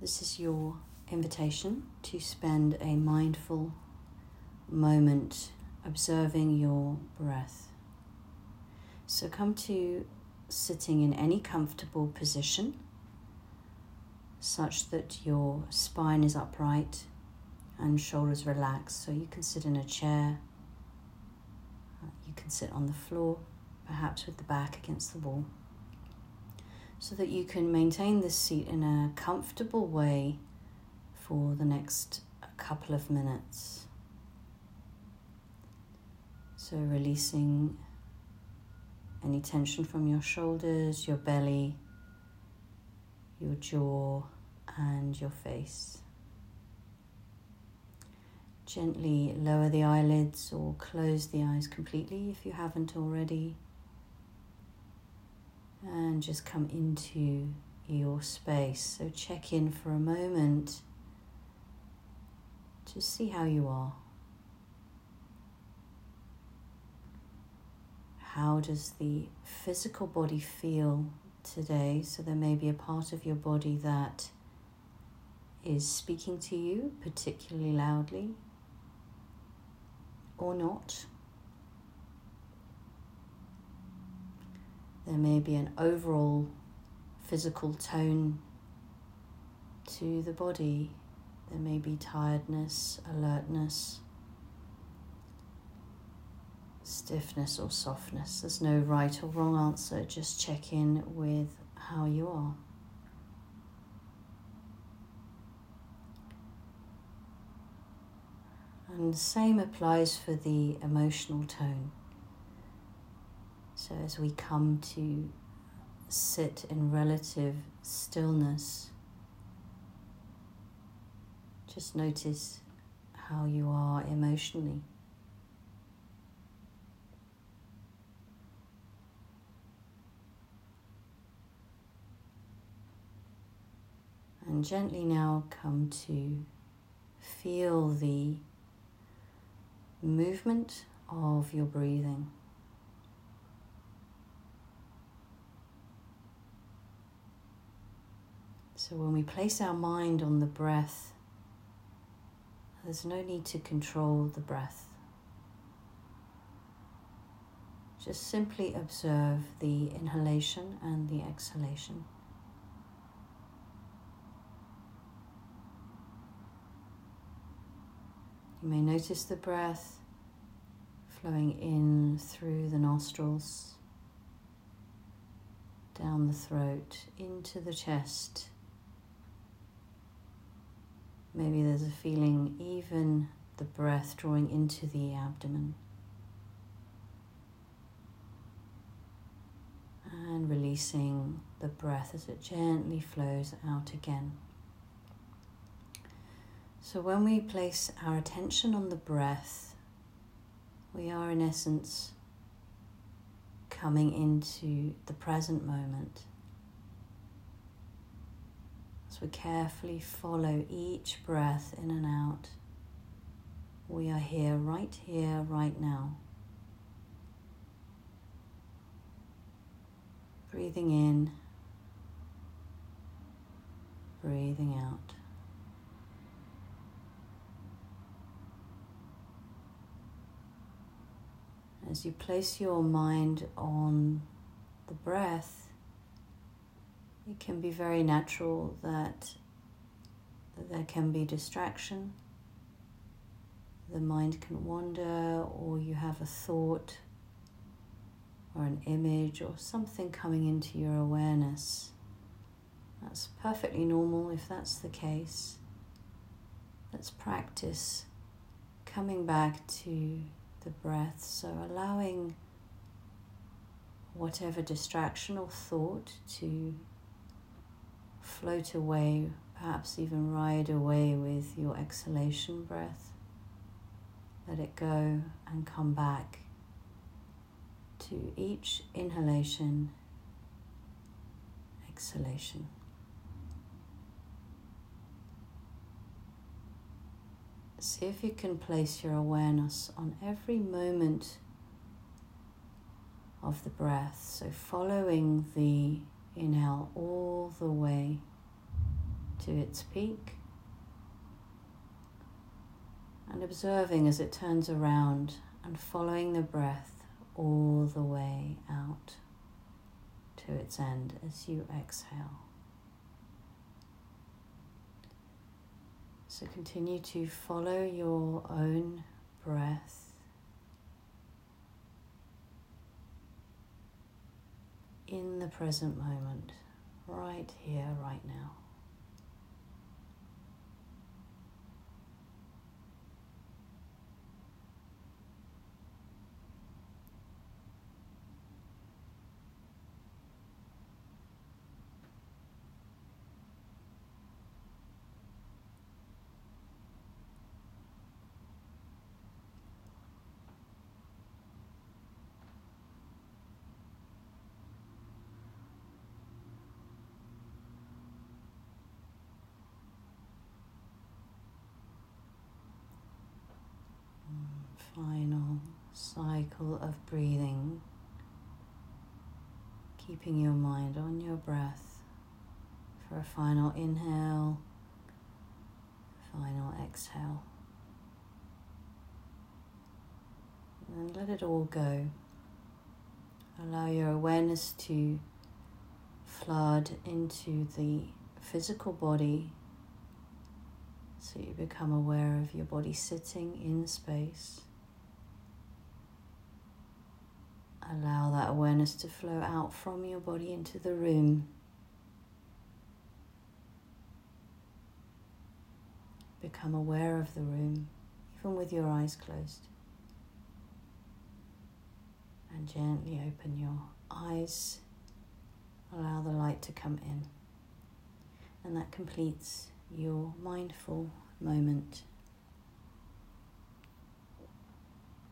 This is your invitation to spend a mindful moment observing your breath. So come to sitting in any comfortable position such that your spine is upright and shoulders relaxed. So you can sit in a chair, uh, you can sit on the floor, perhaps with the back against the wall, so that you can maintain this seat in a comfortable way for the next couple of minutes. So, releasing any tension from your shoulders, your belly, your jaw, and your face. Gently lower the eyelids or close the eyes completely if you haven't already. And just come into your space. So check in for a moment to see how you are. How does the physical body feel today? So, there may be a part of your body that is speaking to you particularly loudly or not. There may be an overall physical tone to the body. There may be tiredness, alertness stiffness or softness. There's no right or wrong answer, just check in with how you are. And the same applies for the emotional tone. So, as we come to sit in relative stillness, just notice how you are emotionally. And gently now come to feel the movement of your breathing. So, when we place our mind on the breath, there's no need to control the breath. Just simply observe the inhalation and the exhalation. You may notice the breath flowing in through the nostrils, down the throat, into the chest. Maybe there's a feeling, even the breath drawing into the abdomen. And releasing the breath as it gently flows out again. So, when we place our attention on the breath, we are in essence coming into the present moment. We carefully follow each breath in and out, we are here, right here, right now. Breathing in, breathing out. As you place your mind on the breath, it can be very natural that there can be distraction. The mind can wander, or you have a thought or an image or something coming into your awareness. That's perfectly normal if that's the case. Let's practice coming back to the breath. So allowing whatever distraction or thought to float away, perhaps even ride away with your exhalation breath. Let it go and come back to each inhalation, exhalation. See if you can place your awareness on every moment of the breath. So, following the inhale all the way to its peak and observing as it turns around and following the breath all the way out to its end as you exhale. So continue to follow your own breath in the present moment, right here, right now. final cycle of breathing, keeping your mind on your breath for a final inhale, final exhale. And let it all go. Allow your awareness to flood into the physical body so you become aware of your body sitting in space. Allow that awareness to flow out from your body into the room. Become aware of the room, even with your eyes closed. And gently open your eyes. Allow the light to come in. And that completes your mindful moment